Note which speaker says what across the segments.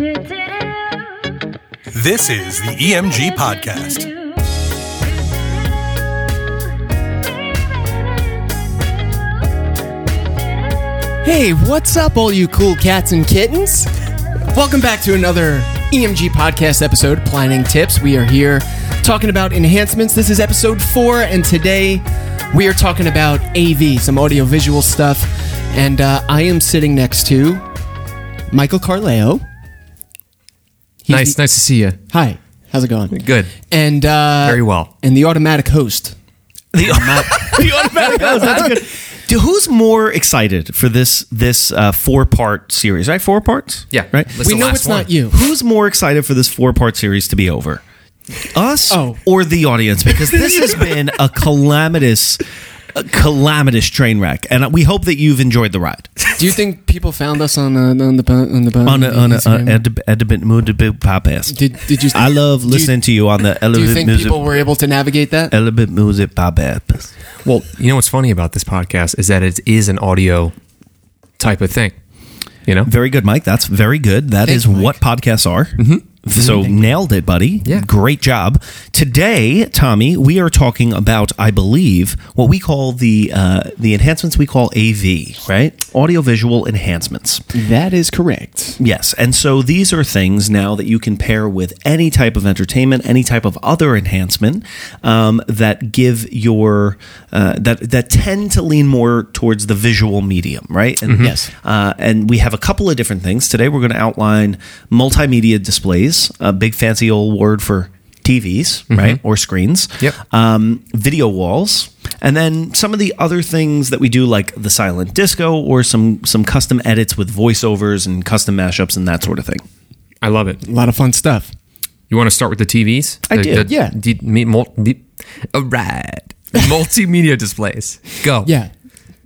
Speaker 1: This is the EMG Podcast.
Speaker 2: Hey, what's up, all you cool cats and kittens? Welcome back to another EMG podcast episode, Planning Tips. We are here talking about enhancements. This is episode four, and today we are talking about AV, some audiovisual stuff. And uh, I am sitting next to Michael Carleo. He's
Speaker 3: Nice,
Speaker 2: the-
Speaker 3: nice to see you.
Speaker 2: Hi, how's it going?
Speaker 3: Good.
Speaker 2: And uh,
Speaker 3: Very well.
Speaker 2: And the automatic host.
Speaker 4: The, the automatic host. That's good. Dude, who's more excited for this this uh, four part series? Right, four parts.
Speaker 3: Yeah.
Speaker 4: right.
Speaker 3: That's
Speaker 2: we know it's
Speaker 3: one.
Speaker 2: not you.
Speaker 4: Who's more excited for this four part series to be over? Us
Speaker 2: Oh.
Speaker 4: or the audience? Because this has been a calamitous, a calamitous train wreck, and we hope that you've enjoyed the ride.
Speaker 2: Do you think people found us on, uh, on the on the
Speaker 4: On a, on a,
Speaker 2: Instagram?
Speaker 4: uh, ed- edibit mood podcast.
Speaker 2: Did did you?
Speaker 4: I love
Speaker 2: do you-
Speaker 4: listening to you on the
Speaker 2: Do you think
Speaker 4: Music.
Speaker 2: people were able to navigate that?
Speaker 4: Elevate Music podcast.
Speaker 3: Well, you know what's funny about this podcast is that it is an audio type of thing. You know?
Speaker 4: Very good, Mike. That's very good. That
Speaker 2: Thank
Speaker 4: is
Speaker 2: Mike.
Speaker 4: what podcasts are. So nailed it, buddy.
Speaker 3: Yeah.
Speaker 4: Great job. Today, Tommy, we are talking about, I believe, what we call the uh, the enhancements we call AV, right? Audiovisual enhancements.
Speaker 2: That is correct.
Speaker 4: Yes, and so these are things now that you can pair with any type of entertainment, any type of other enhancement um, that give your uh, that that tend to lean more towards the visual medium, right? And
Speaker 2: Yes.
Speaker 4: uh, and we have a couple of different things today. We're going to outline multimedia displays, a big fancy old word for TVs, right, or screens.
Speaker 3: Yep.
Speaker 4: Um, video walls, and then some of the other things that we do, like the silent disco, or some some custom edits with voiceovers and custom mashups and that sort of thing.
Speaker 3: I love it.
Speaker 2: A lot of fun stuff.
Speaker 3: You want to start with the TVs?
Speaker 4: I
Speaker 3: The-
Speaker 4: did,
Speaker 3: the-
Speaker 2: yeah.
Speaker 3: the- me- mul- the- all right. Multimedia displays. Go.
Speaker 2: Yeah.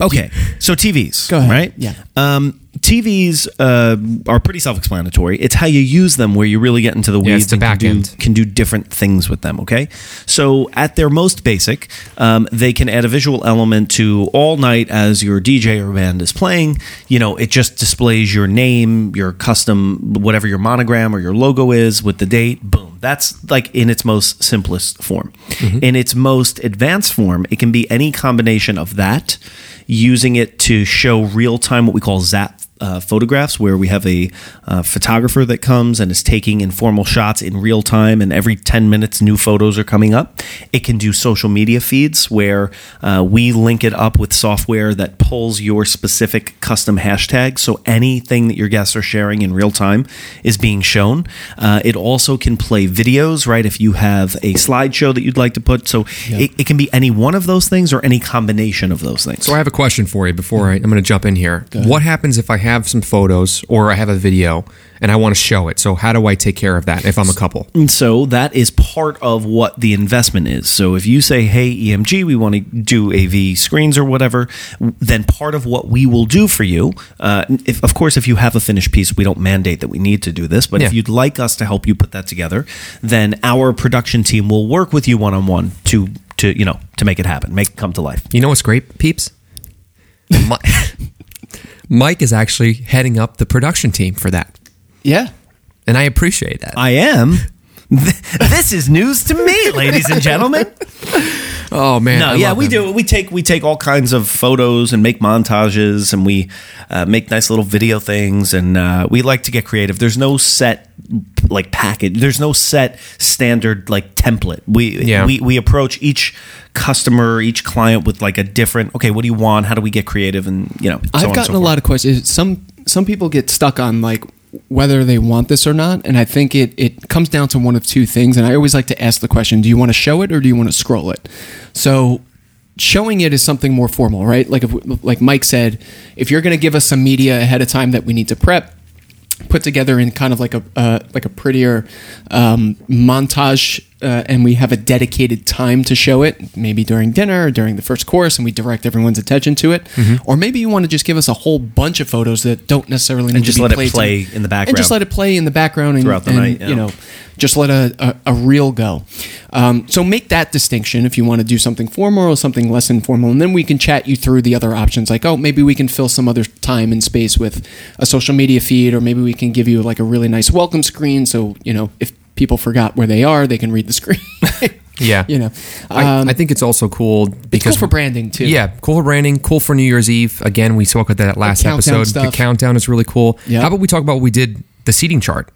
Speaker 4: Okay, so TVs,
Speaker 2: Go ahead.
Speaker 4: right?
Speaker 2: Yeah.
Speaker 4: Um, TVs uh, are pretty self-explanatory. It's how you use them where you really get into the weeds
Speaker 3: it's the
Speaker 4: and can
Speaker 3: back
Speaker 4: do, can do different things with them. Okay, so at their most basic, um, they can add a visual element to all night as your DJ or band is playing. You know, it just displays your name, your custom, whatever your monogram or your logo is with the date. Boom. That's like in its most simplest form.
Speaker 3: Mm-hmm.
Speaker 4: In its most advanced form, it can be any combination of that, using it to show real time what we call zap uh, photographs, where we have a uh, photographer that comes and is taking informal shots in real time, and every 10 minutes, new photos are coming up. It can do social media feeds where uh, we link it up with software that pulls your specific custom hashtag. So anything that your guests are sharing in real time is being shown. Uh, it also can play videos, right? If you have a slideshow that you'd like to put. So it, it can be any one of those things or any combination of those things.
Speaker 3: So I have a question for you before I, I'm going to jump in here. What happens if I have some photos or I have a video and I want to show it? So how do I take care of that if I'm a couple?
Speaker 4: And so that is part of what the investment is. So if you say, hey, EMG, we want to do AV screens or whatever, then part of what we will do for you, uh, if, of course, if you have a finished piece, we don't mandate that we need to do this, but if you'd like us to help you put that together, then our production team will work with you one on one to, to, you know, to make it happen, make it come to life.
Speaker 3: You know what's great, peeps? Mi- Mike is actually heading up the production team for that.
Speaker 2: Yeah.
Speaker 3: And I appreciate that.
Speaker 4: I am. This is news to me, ladies and gentlemen.
Speaker 3: oh, man.
Speaker 4: No,
Speaker 3: I
Speaker 4: yeah,
Speaker 3: love
Speaker 4: we
Speaker 3: him.
Speaker 4: do. We take we take all kinds of photos and make montages, and we uh, make nice little video things, and uh, we like to get creative. There's no set like package. There's no set standard like template. We
Speaker 3: Yeah.
Speaker 4: we we approach each customer, each client with like a different. Okay, what do you want? How do we get creative? And you know, so
Speaker 2: I've
Speaker 4: on
Speaker 2: gotten
Speaker 4: so
Speaker 2: a
Speaker 4: forth.
Speaker 2: lot of questions. Some some people get stuck on like whether they want this or not, and I think it it comes down to one of two things. And I always like to ask the question: Do you want to show it or do you want to scroll it? So. Showing it is something more formal, right? Like if, like Mike said, if you're going to give us some media ahead of time that we need to prep, put together in kind of like a uh, like a prettier um, montage uh, and we have a dedicated time to show it, maybe during dinner or during the first course, and we direct everyone's attention to it.
Speaker 3: Mm-hmm.
Speaker 2: Or maybe you want to just give us a whole bunch of photos that don't necessarily need
Speaker 4: just
Speaker 2: to be.
Speaker 4: And let it play
Speaker 2: to-
Speaker 4: in the background,
Speaker 2: and just let it play in the background and,
Speaker 4: Throughout the
Speaker 2: and,
Speaker 4: night, yeah.
Speaker 2: You know, just let a, a, a reel go. Um, so make that distinction if you want to do something formal or something less informal, and then we can chat you through the other options. Like, oh, maybe we can fill some other time and space with a social media feed, or maybe we can give you like a really nice welcome screen. So you know, if people forgot where they are, they can read the screen.
Speaker 3: Yeah.
Speaker 2: you know,
Speaker 3: I,
Speaker 2: Um,
Speaker 3: I think it's also cool
Speaker 2: it's
Speaker 3: because
Speaker 2: cool for branding too.
Speaker 3: Yeah, cool for branding, cool for New Year's Eve. Again, we spoke about that last
Speaker 2: countdown
Speaker 3: episode. The countdown is really cool.
Speaker 2: Yeah.
Speaker 3: How about we talk about what we did the seating chart?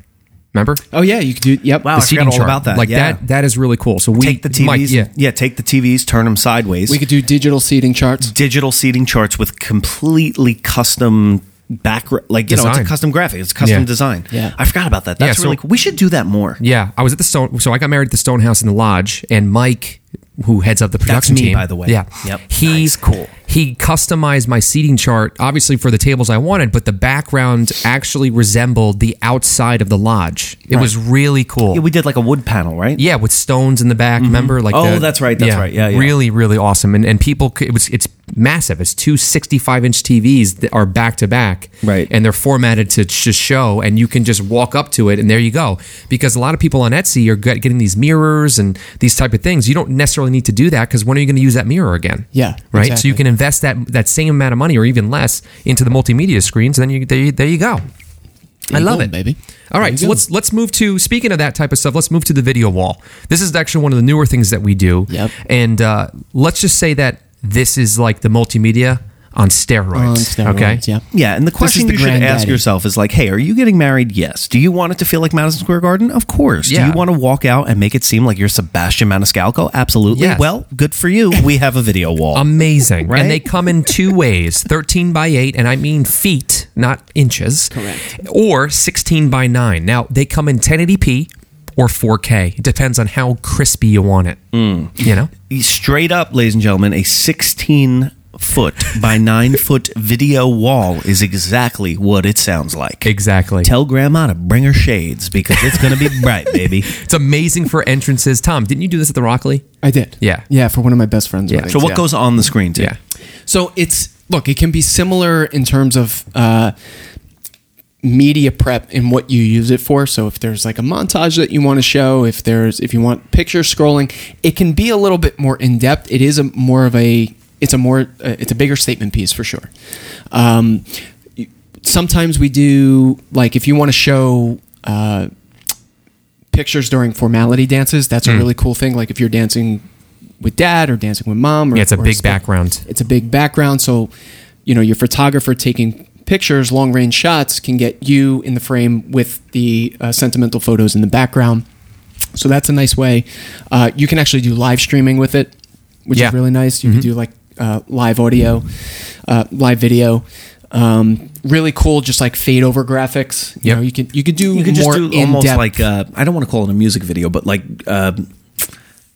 Speaker 3: Remember?
Speaker 2: Oh yeah, you could do. Yep.
Speaker 4: Wow,
Speaker 3: the
Speaker 4: I
Speaker 3: seating
Speaker 4: forgot all
Speaker 3: chart.
Speaker 4: about that.
Speaker 3: Like
Speaker 4: yeah.
Speaker 3: that that is really cool. So we
Speaker 4: Take the TVs,
Speaker 3: Mike, yeah.
Speaker 4: yeah, take the TVs, turn them sideways.
Speaker 2: We could do digital seating charts.
Speaker 4: digital seating charts with completely custom back like you know it's
Speaker 3: Design.
Speaker 4: a custom graphic it's a custom
Speaker 3: Yeah.
Speaker 4: design
Speaker 2: Yeah.
Speaker 4: i forgot about that that's
Speaker 3: Yeah, so-
Speaker 4: really cool we should do that more
Speaker 3: Yeah, I was at the stone. So I got married at the Stone House in the lodge, and Mike, who heads up the production
Speaker 4: me,
Speaker 3: team,
Speaker 4: by the way.
Speaker 3: yeah,
Speaker 4: Yep.
Speaker 3: he
Speaker 4: Nice, cool.
Speaker 3: He customized my seating chart, obviously for the tables I wanted, but the background actually resembled the outside of the lodge. It was really cool.
Speaker 4: yeah we did like a wood panel right
Speaker 3: Yeah, with stones in the back. Mm-hmm. Remember, like
Speaker 4: Oh,
Speaker 3: the-
Speaker 4: that's right, that's right. Yeah, yeah.
Speaker 3: really, really awesome. And and people, c- it was it's massive. It's two 65 inch TVs that are back to back,
Speaker 4: Right.
Speaker 3: And they're formatted to just show, and you can just walk up to it, and there you go. Because a lot of people on Etsy are getting these mirrors and these type of things. You don't necessarily need to do that because when are you going to use that mirror again?
Speaker 2: Yeah,
Speaker 3: right. So you can invest that that same amount of money or even less into the multimedia screens, and then you there you, there you go. I love
Speaker 2: Boom,
Speaker 3: it,
Speaker 2: baby.
Speaker 3: All right, so
Speaker 2: go.
Speaker 3: let's let's move to speaking of that type of stuff. Let's move to the video wall. This is actually one of the newer things that we do.
Speaker 2: Yep.
Speaker 3: And uh, let's just say that this is like the multimedia on steroids.
Speaker 2: On steroids,
Speaker 3: okay.
Speaker 2: yeah.
Speaker 4: yeah and the question
Speaker 2: the
Speaker 4: you should ask yourself is like hey are you getting married yes do you want it to feel like madison square garden of course
Speaker 3: Yeah.
Speaker 4: do you want to walk out and make it seem like you're sebastian maniscalco absolutely
Speaker 3: Yes.
Speaker 4: well good for you we have a video wall
Speaker 3: Amazing.
Speaker 4: Right?
Speaker 3: And they come in two ways 13 by 8, and I mean feet, not inches.
Speaker 2: Correct.
Speaker 3: Or 16 by 9. Now, they come in 1080p or 4K. It depends on how crispy you want it.
Speaker 4: Mm.
Speaker 3: You know?
Speaker 4: straight up ladies and gentlemen a 16 foot by 9 foot video wall is exactly what it sounds like
Speaker 3: Exactly.
Speaker 4: Tell grandma to bring her shades because it's going to be bright, baby.
Speaker 3: It's amazing for entrances. Tom, didn't you do this at the Rockleigh?
Speaker 2: I did.
Speaker 3: Yeah.
Speaker 2: Yeah, for one of my best friends. weddings,
Speaker 4: So what
Speaker 2: yeah.
Speaker 4: goes on the screen too?
Speaker 3: Yeah.
Speaker 2: So it's look, it can be similar in terms of uh, media prep and what you use it for. So if there's like a montage that you want to show, if there's if you want picture scrolling, it can be a little bit more in depth. It is a more of a it's a more uh, it's a bigger statement piece for sure. Um, sometimes we do like if you want to show. Uh, pictures during formality dances that's
Speaker 3: Hmm.
Speaker 2: a really cool thing like if you're dancing with dad or dancing with mom or,
Speaker 3: Yeah, it's a big
Speaker 2: sp-
Speaker 3: background.
Speaker 2: it's a big background so you know your photographer taking pictures long range shots can get you in the frame with the uh, sentimental photos in the background so that's a nice way uh, you can actually do live streaming with it which
Speaker 3: Yeah. Mm-hmm.
Speaker 2: is really nice you can do like uh, live audio uh, live video um, really cool just like fade over graphics you
Speaker 3: Yep.
Speaker 2: know you can you could do
Speaker 4: You could just
Speaker 2: more
Speaker 4: do almost like uh, I don't want to call it a music video, but like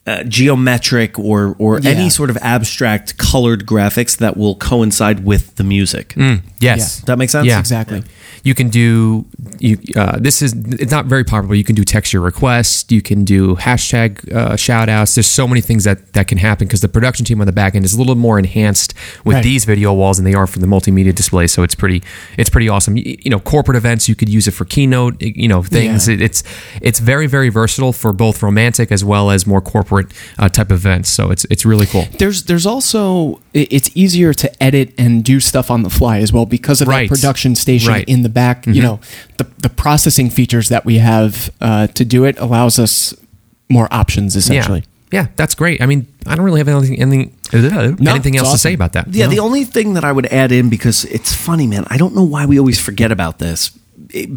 Speaker 4: uh, geometric or or
Speaker 2: Yeah.
Speaker 4: any sort of abstract colored graphics that will coincide with the music.
Speaker 3: Yes.
Speaker 2: Yeah.
Speaker 4: That makes sense?
Speaker 3: Yeah.
Speaker 2: exactly
Speaker 3: You can do you. Uh, this is it's not very popular. You can do texture requests. You can do hashtag uh, shout outs. There's so many things that that can happen because the production team on the back end is a little more enhanced with
Speaker 2: Right.
Speaker 3: these video walls than they are for the multimedia display. So it's pretty it's pretty awesome. You, you know, corporate events you could use it for keynote. You know, things.
Speaker 2: Yeah.
Speaker 3: It, it's it's very very versatile for both romantic as well as more corporate uh, type of events. So it's it's really cool.
Speaker 2: there's there's also it's easier to edit and do stuff on the fly as well because of
Speaker 3: Right.
Speaker 2: that production station
Speaker 3: Right.
Speaker 2: in the back you know the the processing features that we have uh, to do it allows us more options essentially
Speaker 3: Yeah. Yeah, that's great. I mean, I don't really have anything anything, anything
Speaker 2: it's
Speaker 3: else to say about that.
Speaker 4: Yeah, the only thing that I would add in because it's funny, man. I don't know why we always forget about this.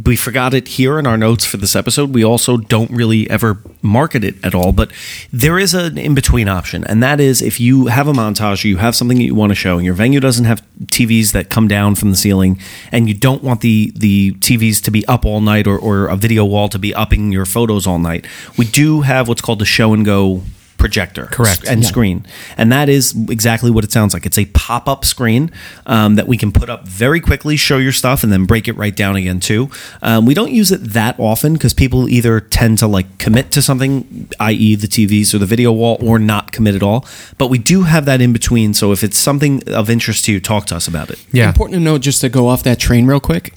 Speaker 4: We forgot it here in our notes for this episode. We also don't really ever market it at all. But there is an in between option, and that is if you have a montage, you have something that you want to show, and your venue doesn't have TVs that come down from the ceiling, and you don't want the the TVs to be up all night or, or a video wall to be upping your photos all night. We do have what's called the show and go projector
Speaker 3: Correct.
Speaker 4: and
Speaker 2: Yeah.
Speaker 4: screen and that is exactly what it sounds like it's a pop-up screen um, that we can put up very quickly show your stuff and then break it right down again too um, we don't use it that often because people either tend to like commit to something i.e the tvs or the video wall or not commit at all but we do have that in between so if it's something of interest to you talk to us about it
Speaker 3: Yeah.
Speaker 2: Important to note, just to go off that train real quick,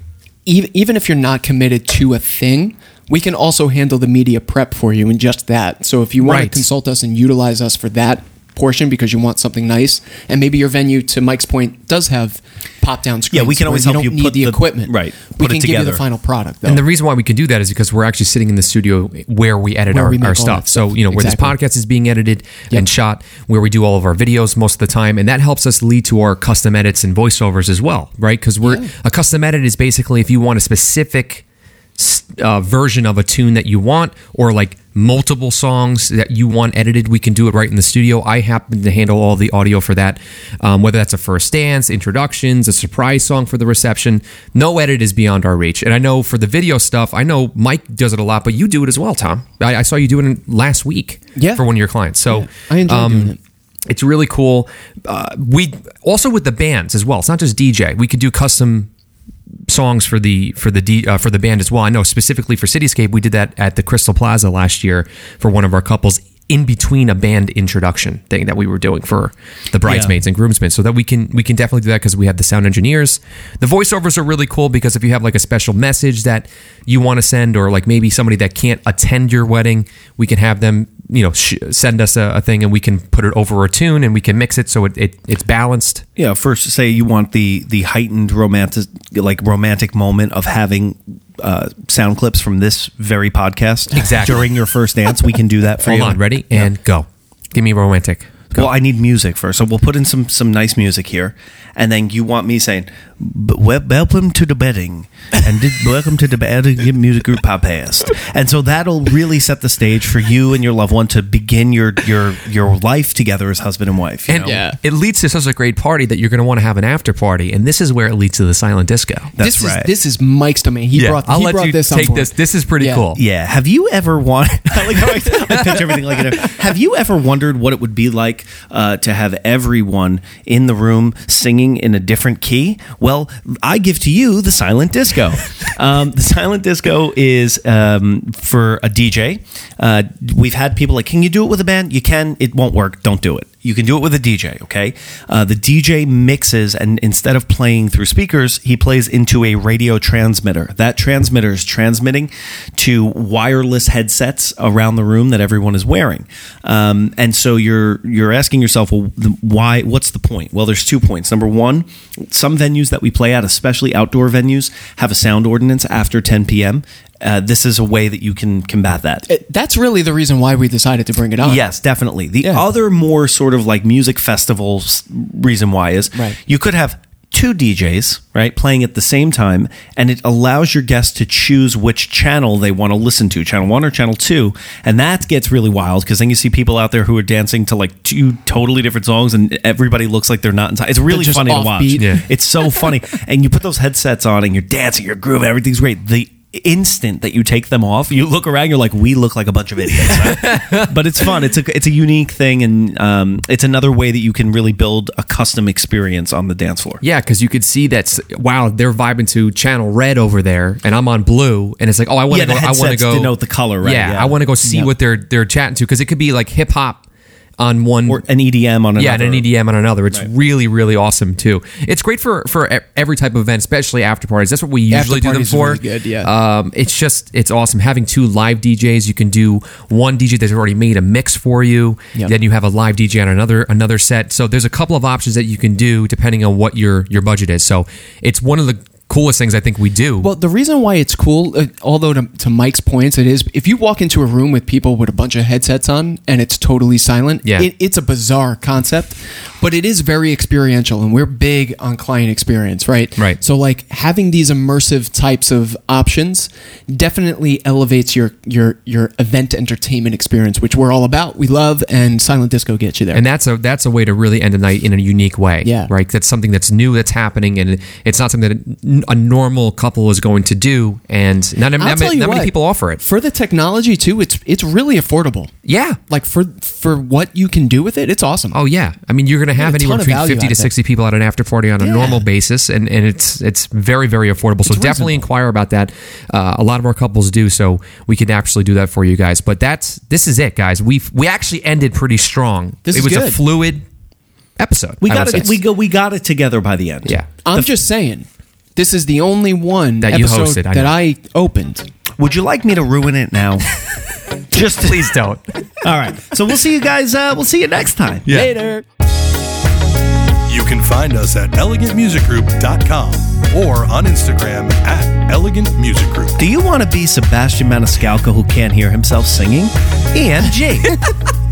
Speaker 2: even, even if you're not committed to a thing, we can also handle the media prep for you in just that. So if you want
Speaker 3: Right.
Speaker 2: to consult us and utilize us for that portion because you want something nice, and maybe your venue, to Mike's point, does have pop down screens.
Speaker 4: Yeah, we can always
Speaker 2: you
Speaker 4: help
Speaker 2: don't
Speaker 4: you
Speaker 2: need
Speaker 4: put
Speaker 2: the,
Speaker 4: the-
Speaker 2: equipment.
Speaker 4: right,
Speaker 2: We can give you the final product. Though.
Speaker 3: And the reason why we can do that is because we're actually sitting in the studio where we edit
Speaker 2: Where
Speaker 3: our,
Speaker 2: we
Speaker 3: our
Speaker 2: all
Speaker 3: stuff. So, you know, where
Speaker 2: Exactly.
Speaker 3: this podcast is being edited
Speaker 2: Yep.
Speaker 3: and shot, where we do all of our videos most of the time. And that helps us lead to our custom edits and voiceovers as well, right? Because we're a custom edit is basically if you want a specific uh, version of a tune that you want or like multiple songs that you want edited we can do it right in the studio i happen to handle all the audio for that um, whether that's a first dance introductions a surprise song for the reception no edit is beyond our reach and i know for the video stuff i know mike does it a lot but you do it as well tom i, I saw you do it last week
Speaker 2: Yeah.
Speaker 3: for one of your clients so
Speaker 2: Yeah, I enjoy
Speaker 3: um,
Speaker 2: doing it.
Speaker 3: it's really cool. Uh, we also with the bands as well. It's not just DJ. We could do custom songs for the for the D, uh, for the band as well. I know specifically for Cityscape, we did that at the Crystal Plaza last year for one of our couples in between a band introduction thing that we were doing for the bridesmaids and groomsmen so that we can we can definitely do that because we have the sound engineers. The voiceovers are really cool because if you have like a special message that you want to send or like maybe somebody that can't attend your wedding we can have them you know sh- send us a, a thing and we can put it over a tune and we can mix it so it, it it's balanced
Speaker 4: Yeah, first say you want the the heightened romantic like romantic moment of having uh, sound clips from this very podcast
Speaker 3: Exactly.
Speaker 4: during your first dance. We can do that for
Speaker 3: hold
Speaker 4: you.
Speaker 3: on ready and go give me romantic
Speaker 4: Well, I need music first, so we'll put in some some nice music here, and then you want me saying, "Welcome to the bedding," and "Welcome to the bedding music group podcast," and so that'll really set the stage for you and your loved one to begin your your your life together as husband and wife. you
Speaker 3: and
Speaker 4: know?
Speaker 3: it leads to such a great party that you're going to want to have an after party and this is where it leads to the silent disco
Speaker 4: That's
Speaker 2: this
Speaker 4: right.
Speaker 2: is this is Mike's domain. He brought
Speaker 3: I'll
Speaker 2: he
Speaker 3: let
Speaker 2: brought
Speaker 3: you
Speaker 2: this on
Speaker 3: take
Speaker 2: board.
Speaker 3: this this is pretty
Speaker 2: Yeah.
Speaker 3: cool
Speaker 4: Yeah. Have you ever wanted? I like how I, I pitch everything like it. Have you ever wondered what it would be like uh, to have everyone in the room singing in a different key? Well, I give to you the silent disco. Um, the silent disco is um, for a DJ. Uh, we've had people like, "Can you do it with a band?" You can. It won't work. Don't do it. You can do it with a DJ, okay? Uh, the DJ mixes, and instead of playing through speakers, he plays into a radio transmitter. That transmitter is transmitting to wireless headsets around the room that everyone is wearing. Um, and so you're you're asking yourself, well, the, why? What's the point? Well, there's two points. Number one, some venues that we play at, especially outdoor venues, have a sound ordinance after 10 p.m. Uh, this is a way that you can combat that.
Speaker 2: It- that's really the reason why we decided to bring it on.
Speaker 4: Yes, definitely. The
Speaker 2: Yeah.
Speaker 4: other more sort of like music festivals reason why is
Speaker 2: Right.
Speaker 4: you could have two DJs, right, playing at the same time, and it allows your guests to choose which channel they want to listen to, channel one or channel two. And that gets really wild because then you see people out there who are dancing to like two totally different songs and everybody looks like they're not in time. It's really
Speaker 2: just
Speaker 4: funny to watch.
Speaker 3: Yeah.
Speaker 4: It's so funny. and you put those headsets on and you're dancing, you're grooving, everything's great. The instant that you take them off, you look around, you're like, we look like a bunch of idiots. right? but it's fun. It's a it's a unique thing, and um, it's another way that you can really build a custom experience on the dance floor.
Speaker 3: Yeah, because you could see that. s- Wow, they're vibing to channel red over there, and I'm on blue, and it's like, oh, I want to
Speaker 4: the
Speaker 3: go. I want to go
Speaker 4: denote the color, right?
Speaker 3: Yeah,
Speaker 4: Yeah.
Speaker 3: I want to go see
Speaker 4: Yep.
Speaker 3: what they're they're chatting to because it could be like hip hop on one
Speaker 4: Or an EDM on another.
Speaker 3: yeah, and an EDM on another. It's really, really awesome too. It's great for for every type of event, especially after parties. That's what we usually do them for.
Speaker 2: really good, yeah.
Speaker 3: Um, it's just it's awesome having two live DJs. You can do one DJ that's already made a mix for you.
Speaker 2: Yep.
Speaker 3: Then you have a live DJ on another another set. So there's a couple of options that you can do depending on what your your budget is. So it's one of the coolest things I think we do.
Speaker 2: Well, the reason why it's cool, uh, although to, to Mike's points, it is if you walk into a room with people with a bunch of headsets on and it's totally silent,
Speaker 3: Yeah.
Speaker 2: it, it's a bizarre concept, but it is very experiential, and we're big on client experience, right?
Speaker 3: Right.
Speaker 2: So, like having these immersive types of options definitely elevates your your your event entertainment experience, which we're all about. We love, and Silent Disco gets you there.
Speaker 3: and that's a that's a way to really end a night in a unique way.
Speaker 2: Yeah.
Speaker 3: Right. That's something that's new that's happening, and it's not something that a normal couple is going to do, and not, not, many- not many people offer it.
Speaker 2: for the technology too. It's it's really affordable.
Speaker 3: Yeah.
Speaker 2: like for for what you can do with it, it's awesome.
Speaker 3: Oh yeah, I mean you're going to have anywhere between fifty to sixty people at an after party on a
Speaker 2: Yeah.
Speaker 3: normal basis, and, and it's it's very very affordable. So definitely inquire about that. Uh, a lot of our couples do, so we can actually do that for you guys. But that's this is it, guys. We we actually ended pretty strong.
Speaker 2: This
Speaker 3: it was a fluid episode.
Speaker 4: We got it. We go. We got it together by the end.
Speaker 3: yeah.
Speaker 2: I'm just saying, this is the only one
Speaker 3: That you
Speaker 2: episode
Speaker 3: hosted, I
Speaker 2: that
Speaker 3: know.
Speaker 2: I opened.
Speaker 4: Would you like me to ruin it now? just
Speaker 3: Please don't.
Speaker 4: All right. So we'll see you guys. Uh, we'll see you next time.
Speaker 2: Later.
Speaker 1: You can find us at elegantmusicgroup.com or on Instagram at Elegant Music Group.
Speaker 4: Do you want to be Sebastian Maniscalco who can't hear himself singing? EMG.